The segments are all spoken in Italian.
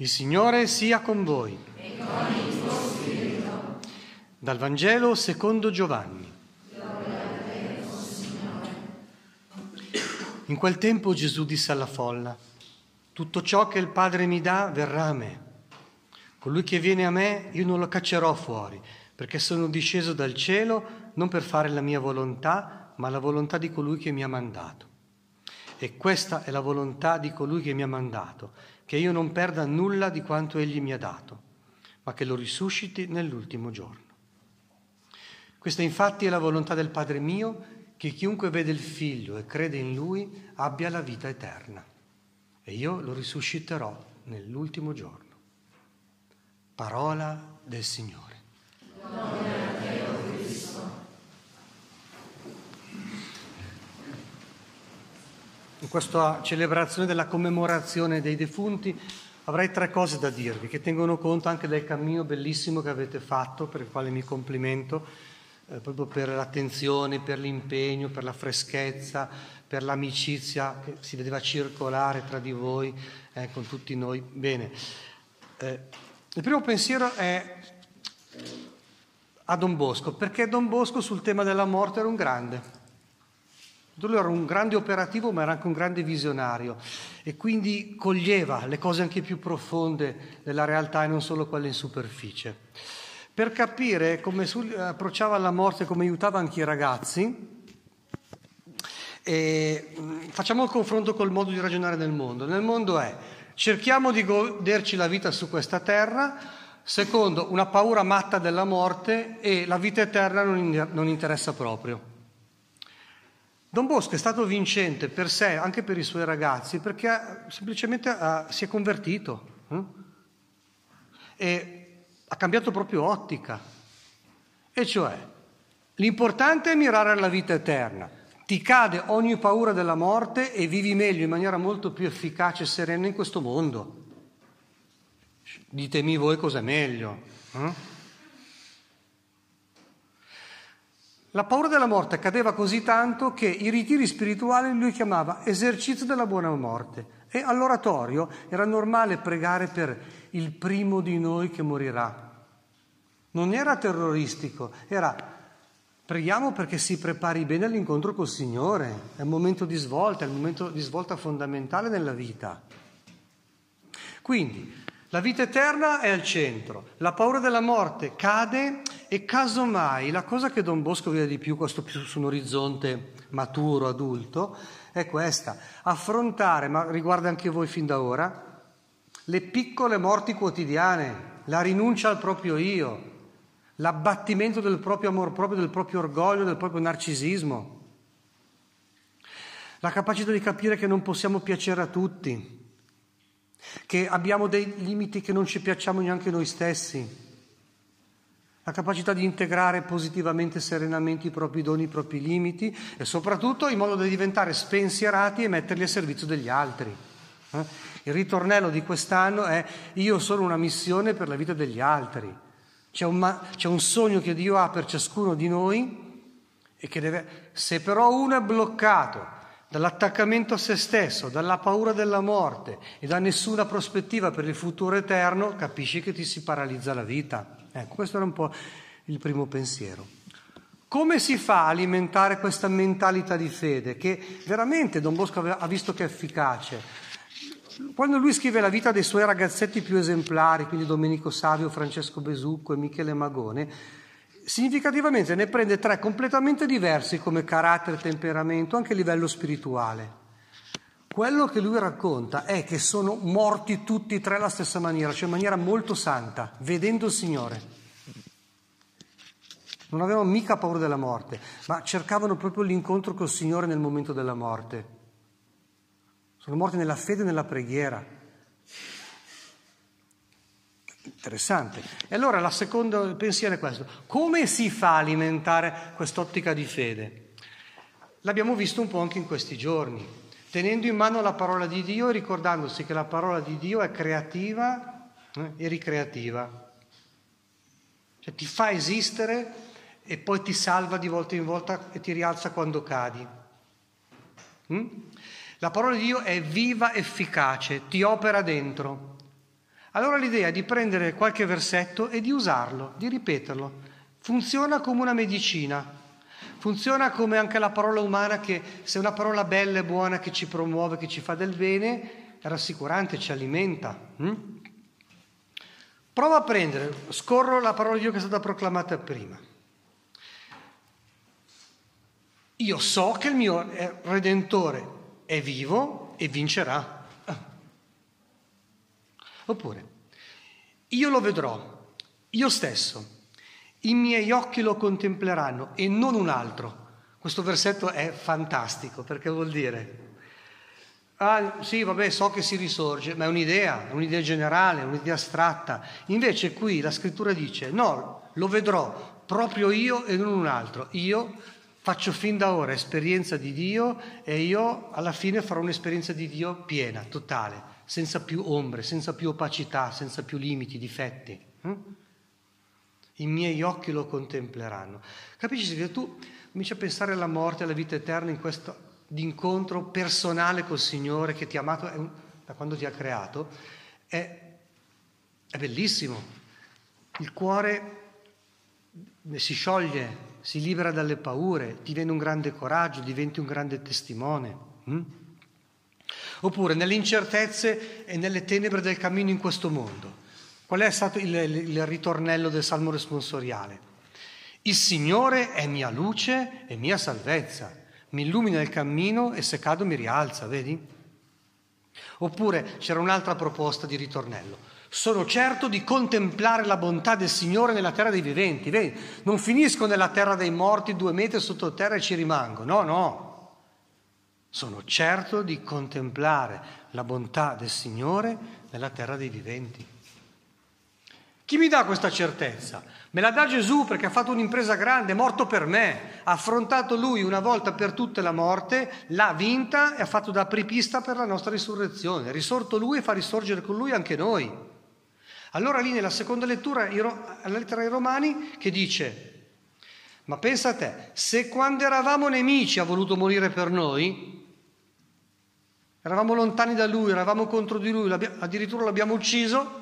Il Signore sia con voi. E con il tuo spirito. Dal Vangelo secondo Giovanni. In quel tempo Gesù disse alla folla, tutto ciò che il Padre mi dà verrà a me. Colui che viene a me io non lo caccerò fuori, perché sono disceso dal cielo non per fare la mia volontà, ma la volontà di colui che mi ha mandato. E questa è la volontà di colui che mi ha mandato, che io non perda nulla di quanto egli mi ha dato, ma che lo risusciti nell'ultimo giorno. Questa infatti è la volontà del Padre mio, che chiunque vede il Figlio e crede in Lui abbia la vita eterna, e io lo risusciterò nell'ultimo giorno. Parola del Signore. In questa celebrazione della commemorazione dei defunti avrei tre cose da dirvi che tengono conto anche del cammino bellissimo che avete fatto, per il quale mi complimento, eh, proprio per l'attenzione, per l'impegno, per la freschezza, per l'amicizia che si vedeva circolare tra di voi, eh, con tutti noi. Bene, eh, il primo pensiero è a Don Bosco, perché Don Bosco sul tema della morte era un grande. Lui era un grande operativo, ma era anche un grande visionario e quindi coglieva le cose anche più profonde della realtà e non solo quelle in superficie. Per capire come approcciava la morte, come aiutava anche i ragazzi, e facciamo il confronto col modo di ragionare nel mondo. Nel mondo è cerchiamo di goderci la vita su questa terra, secondo una paura matta della morte e la vita eterna non interessa proprio. Don Bosco è stato vincente per sé, anche per i suoi ragazzi, perché ha, semplicemente ha, si è convertito eh? e ha cambiato proprio ottica. E cioè, l'importante è mirare alla vita eterna. Ti cade ogni paura della morte e vivi meglio in maniera molto più efficace e serena in questo mondo. Ditemi voi cos'è meglio. Eh? La paura della morte cadeva così tanto che i ritiri spirituali lui chiamava esercizio della buona morte e all'oratorio era normale pregare per il primo di noi che morirà. Non era terroristico, era preghiamo perché si prepari bene all'incontro col Signore, è un momento di svolta, è un momento di svolta fondamentale nella vita. Quindi la vita eterna è al centro, la paura della morte cade e casomai la cosa che Don Bosco vede di più, questo più su un orizzonte maturo, adulto, è questa, affrontare, ma riguarda anche voi fin da ora, le piccole morti quotidiane, la rinuncia al proprio io, l'abbattimento del proprio amor proprio, del proprio orgoglio, del proprio narcisismo, la capacità di capire che non possiamo piacere a tutti, che abbiamo dei limiti che non ci piacciamo neanche noi stessi, la capacità di integrare positivamente e serenamente i propri doni, i propri limiti e soprattutto in modo da diventare spensierati e metterli a servizio degli altri. Eh? Il ritornello di quest'anno è io sono una missione per la vita degli altri. C'è un, c'è un sogno che Dio ha per ciascuno di noi e che deve... Se però uno è bloccato dall'attaccamento a se stesso, dalla paura della morte e da nessuna prospettiva per il futuro eterno, capisci che ti si paralizza la vita. Ecco, questo era un po' il primo pensiero. Come si fa a alimentare questa mentalità di fede che veramente Don Bosco ha visto che è efficace? Quando lui scrive la vita dei suoi ragazzetti più esemplari, quindi Domenico Savio, Francesco Besucco e Michele Magone, significativamente ne prende tre completamente diversi come carattere temperamento, anche a livello spirituale. Quello che lui racconta è che sono morti tutti e tre alla stessa maniera, cioè in maniera molto santa, vedendo il Signore. Non avevano mica paura della morte, ma cercavano proprio l'incontro col Signore nel momento della morte. Sono morti nella fede e nella preghiera. Interessante. E allora il secondo pensiero è questo. Come si fa a alimentare quest'ottica di fede? L'abbiamo visto un po' anche in questi giorni, tenendo in mano la parola di Dio e ricordandosi che la parola di Dio è creativa eh, e ricreativa. Cioè ti fa esistere e poi ti salva di volta in volta e ti rialza quando cadi. Mm? La parola di Dio è viva, efficace, ti opera dentro Allora l'idea è di prendere qualche versetto e di usarlo, di ripeterlo. Funziona come una medicina, funziona come anche la parola umana che se è una parola bella e buona che ci promuove, che ci fa del bene, è rassicurante, ci alimenta. Hm? Prova a prendere, scorro la parola di Dio che è stata proclamata prima. Io so che il mio eh, Redentore è vivo e vincerà. Oppure, io lo vedrò, io stesso, i miei occhi lo contempleranno e non un altro. Questo versetto è fantastico perché vuol dire, ah sì vabbè so che si risorge, ma è un'idea, è un'idea generale, è un'idea astratta. Invece qui la scrittura dice, no, lo vedrò proprio io e non un altro. Io faccio fin da ora esperienza di Dio e io alla fine farò un'esperienza di Dio piena, totale, senza più ombre, senza più opacità, senza più limiti, difetti. Hm? I miei occhi lo contempleranno. Capisci che tu cominci a pensare alla morte, alla vita eterna in questo incontro personale col Signore che ti ha amato un, da quando ti ha creato, è, è bellissimo. Il cuore si scioglie, si libera dalle paure, viene un grande coraggio, diventi un grande testimone. Hm? Oppure nelle incertezze e nelle tenebre del cammino in questo mondo. Qual è stato il, il ritornello del salmo responsoriale? Il Signore è mia luce e mia salvezza, mi illumina il cammino e se cado mi rialza, vedi? Oppure c'era un'altra proposta di ritornello. Sono certo di contemplare la bontà del Signore nella terra dei viventi. Vedi, non finisco nella terra dei morti due metri sottoterra e ci rimango. No, no. Sono certo di contemplare la bontà del Signore nella terra dei viventi. Chi mi dà questa certezza? Me la dà Gesù perché ha fatto un'impresa grande, è morto per me, ha affrontato lui una volta per tutte la morte, l'ha vinta e ha fatto da apripista per la nostra risurrezione. È risorto lui e fa risorgere con lui anche noi. Allora lì nella seconda lettura, alla lettera ai Romani, che dice, ma pensa a te, se quando eravamo nemici ha voluto morire per noi, eravamo lontani da lui, eravamo contro di lui, addirittura l'abbiamo ucciso,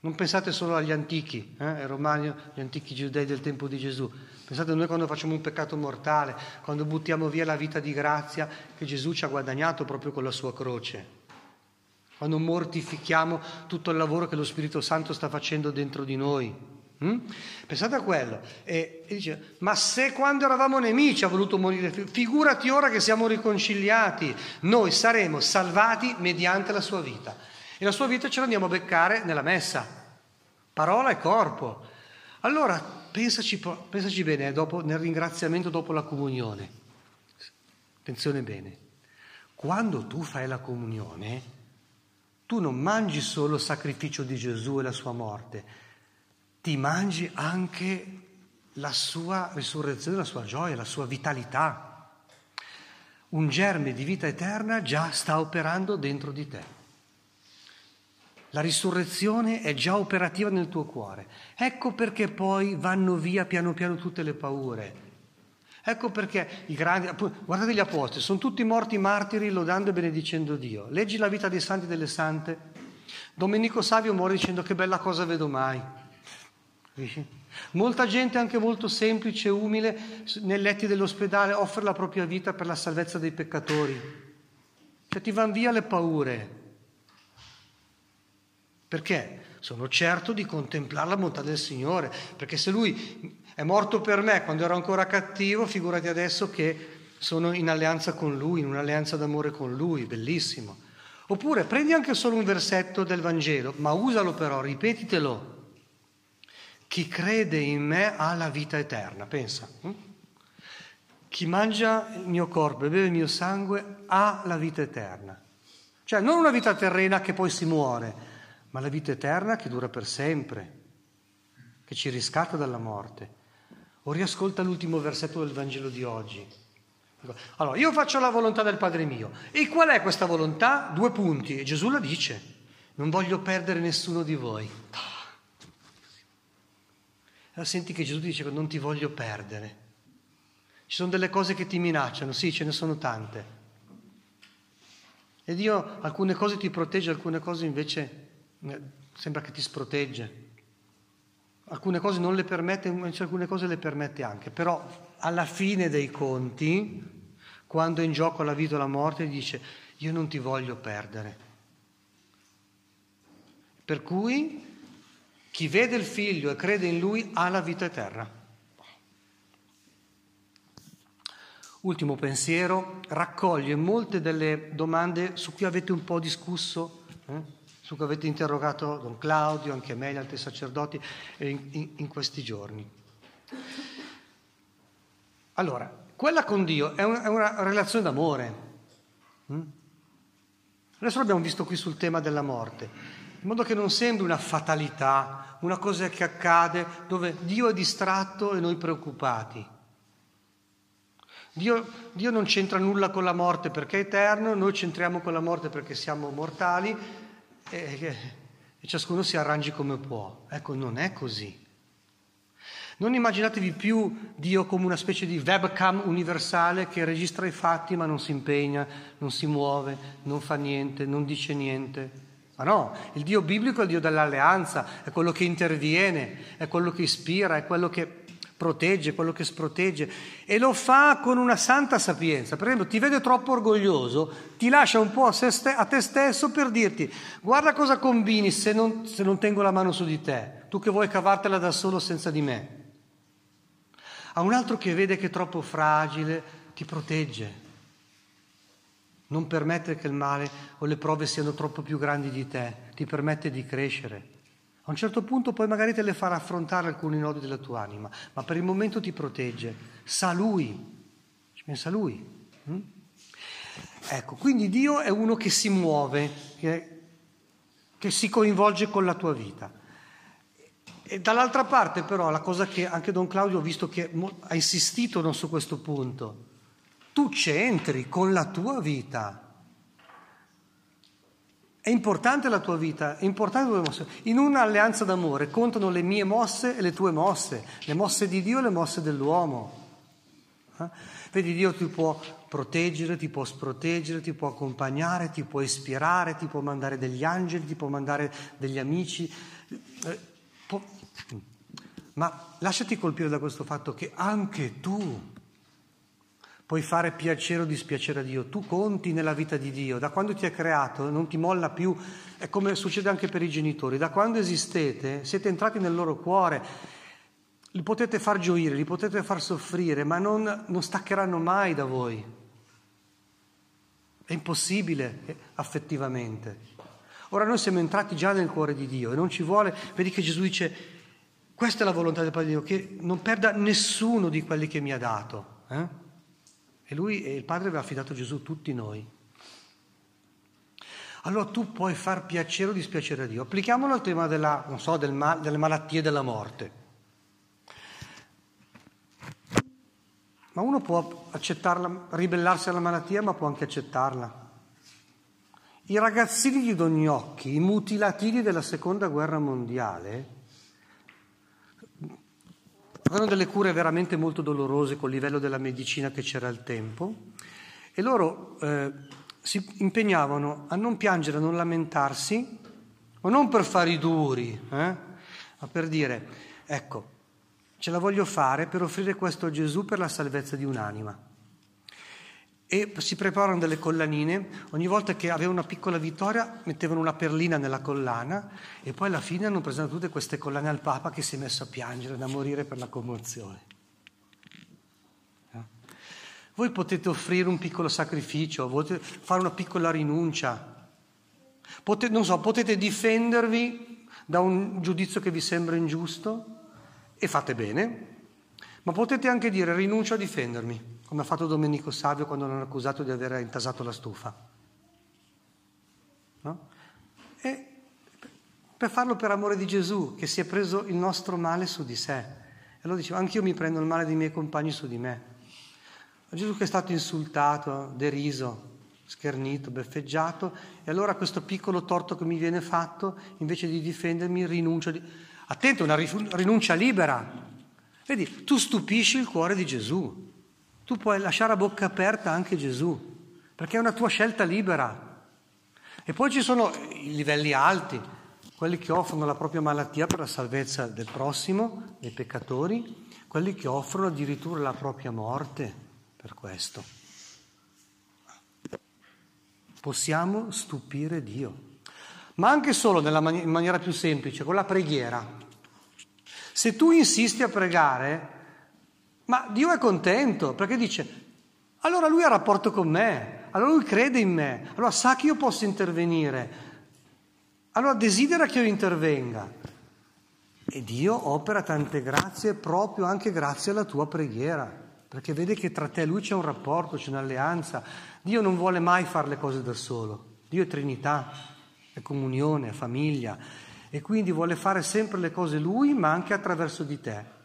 non pensate solo agli antichi, eh, ai romani, agli antichi giudei del tempo di Gesù. Pensate a noi quando facciamo un peccato mortale, quando buttiamo via la vita di grazia che Gesù ci ha guadagnato proprio con la sua croce quando mortifichiamo tutto il lavoro che lo Spirito Santo sta facendo dentro di noi. Mm? Pensate a quello. E, e, dice, ma se quando eravamo nemici ha voluto morire, figurati ora che siamo riconciliati, noi saremo salvati mediante la sua vita. E la sua vita ce l'andiamo a beccare nella messa, parola e corpo. Allora, pensaci, pensaci bene, eh, dopo, nel ringraziamento dopo la comunione. Attenzione bene, quando tu fai la comunione, tu non mangi solo il sacrificio di Gesù e la sua morte, ti mangi anche la sua risurrezione, la sua gioia, la sua vitalità. Un germe di vita eterna già sta operando dentro di te. La risurrezione è già operativa nel tuo cuore. Ecco perché poi vanno via piano piano tutte le paure, Ecco perché i grandi, guardate gli apostoli, sono tutti morti martiri lodando e benedicendo Dio. Leggi la vita dei santi e delle sante. Domenico Savio muore dicendo che bella cosa vedo mai. Molta gente anche molto semplice, umile, nei letti dell'ospedale offre la propria vita per la salvezza dei peccatori. Cioè ti vanno via le paure. Perché? Sono certo di contemplare la bontà del Signore, perché se Lui è morto per me quando ero ancora cattivo, figurati adesso che sono in alleanza con Lui, in un'alleanza d'amore con Lui, bellissimo. Oppure prendi anche solo un versetto del Vangelo, ma usalo però, ripetitelo. Chi crede in me ha la vita eterna, pensa. Hm? Chi mangia il mio corpo e beve il mio sangue ha la vita eterna. Cioè non una vita terrena che poi si muore, ma la vita eterna che dura per sempre, che ci riscatta dalla morte. O riascolta l'ultimo versetto del Vangelo di oggi. Allora, io faccio la volontà del Padre mio. E qual è questa volontà? Due punti. E Gesù la dice. Non voglio perdere nessuno di voi. Allora senti che Gesù dice non ti voglio perdere. Ci sono delle cose che ti minacciano, sì, ce ne sono tante. E Dio alcune cose ti protegge, alcune cose invece eh, sembra che ti sprotegge. Alcune cose non le permette, invece alcune cose le permette anche. Però alla fine dei conti, quando è in gioco la vita o la morte, dice io non ti voglio perdere. Per cui chi vede il figlio e crede in lui ha la vita eterna. Ultimo pensiero, raccoglie molte delle domande su cui avete un po' discusso, eh? su cui avete interrogato Don Claudio, anche me, gli altri sacerdoti, in, in, in questi giorni. Allora, quella con Dio è, un, è una relazione d'amore. Mm? Adesso l'abbiamo visto qui sul tema della morte, in modo che non sembri una fatalità, una cosa che accade dove Dio è distratto e noi preoccupati. Dio, Dio, non c'entra nulla con la morte perché è eterno, noi c'entriamo con la morte perché siamo mortali e, e, ciascuno si arrangi come può. Ecco, non è così. Non immaginatevi più Dio come una specie di webcam universale che registra i fatti ma non si impegna, non si muove, non fa niente, non dice niente. Ma no, il Dio biblico è il Dio dell'alleanza, è quello che interviene, è quello che ispira, è quello che protegge, quello che sprotegge e lo fa con una santa sapienza. Per esempio, ti vede troppo orgoglioso, ti lascia un po' a, ste- a te stesso per dirti guarda cosa combini se non, se non tengo la mano su di te, tu che vuoi cavartela da solo senza di me. A un altro che vede che è troppo fragile, ti protegge. Non permette che il male o le prove siano troppo più grandi di te, ti permette di crescere. A un certo punto poi magari te le farà affrontare alcuni nodi della tua anima, ma per il momento ti protegge. Sa lui, ci pensa lui. Mm? Ecco, quindi Dio è uno che si muove, che, che si coinvolge con la tua vita. E dall'altra parte però la cosa che anche Don Claudio ho visto che ha insistito su questo punto, tu c'entri con la tua vita. È importante la tua vita, è importante le tue mosse. In un'alleanza d'amore contano le mie mosse e le tue mosse, le mosse di Dio e le mosse dell'uomo. Eh? Vedi, Dio ti può proteggere, ti può sproteggere, ti può accompagnare, ti può ispirare, ti può mandare degli angeli, ti può mandare degli amici. Eh, può... Ma lasciati colpire da questo fatto che anche tu puoi fare piacere o dispiacere a Dio, tu conti nella vita di Dio, da quando ti ha creato non ti molla più, è come succede anche per i genitori, da quando esistete siete entrati nel loro cuore, li potete far gioire, li potete far soffrire, ma non, non staccheranno mai da voi. È impossibile eh, affettivamente. Ora noi siamo entrati già nel cuore di Dio e non ci vuole, vedi che Gesù dice, questa è la volontà del Padre di Dio, che non perda nessuno di quelli che mi ha dato. Eh? E lui e il Padre aveva affidato Gesù tutti noi. Allora tu puoi far piacere o dispiacere a Dio. Applichiamolo al tema della, so, del mal, delle malattie e della morte. Ma uno può accettarla, ribellarsi alla malattia, ma può anche accettarla. I ragazzini di Dognocchi, i mutilativi della seconda guerra mondiale, avevano delle cure veramente molto dolorose col livello della medicina che c'era al tempo e loro eh, si impegnavano a non piangere, a non lamentarsi, ma non per fare i duri, eh, ma per dire, ecco, ce la voglio fare per offrire questo Gesù per la salvezza di un'anima e si preparano delle collanine, ogni volta che avevano una piccola vittoria mettevano una perlina nella collana e poi alla fine hanno presentato tutte queste collane al Papa che si è messo a piangere, da morire per la commozione. Eh? Voi potete offrire un piccolo sacrificio, potete fare una piccola rinuncia, potete, so, potete difendervi da un giudizio che vi sembra ingiusto e fate bene, ma potete anche dire rinuncio a difendermi come ha fatto Domenico Savio quando l'hanno accusato di aver intasato la stufa. No? E per farlo per amore di Gesù, che si è preso il nostro male su di sé. E allora diceva, anch'io mi prendo il male dei miei compagni su di me. Gesù che è stato insultato, deriso, schernito, beffeggiato, e allora questo piccolo torto che mi viene fatto, invece di difendermi, rinuncio. Di... Attento, una rinuncia libera. Vedi, tu stupisci il cuore di Gesù. Tu puoi lasciare a bocca aperta anche Gesù, perché è una tua scelta libera. E poi ci sono i livelli alti, quelli che offrono la propria malattia per la salvezza del prossimo, dei peccatori, quelli che offrono addirittura la propria morte per questo. Possiamo stupire Dio, ma anche solo man- in maniera più semplice, con la preghiera. Se tu insisti a pregare, ma Dio è contento perché dice, allora lui ha rapporto con me, allora lui crede in me, allora sa che io posso intervenire, allora desidera che io intervenga. E Dio opera tante grazie proprio anche grazie alla tua preghiera, perché vede che tra te e lui c'è un rapporto, c'è un'alleanza. Dio non vuole mai fare le cose da solo, Dio è Trinità, è comunione, è famiglia e quindi vuole fare sempre le cose lui, ma anche attraverso di te.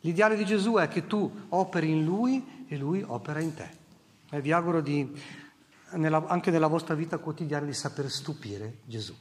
L'ideale di Gesù è che tu operi in Lui e Lui opera in te. E vi auguro di, nella, anche nella vostra vita quotidiana di saper stupire Gesù.